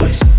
precise.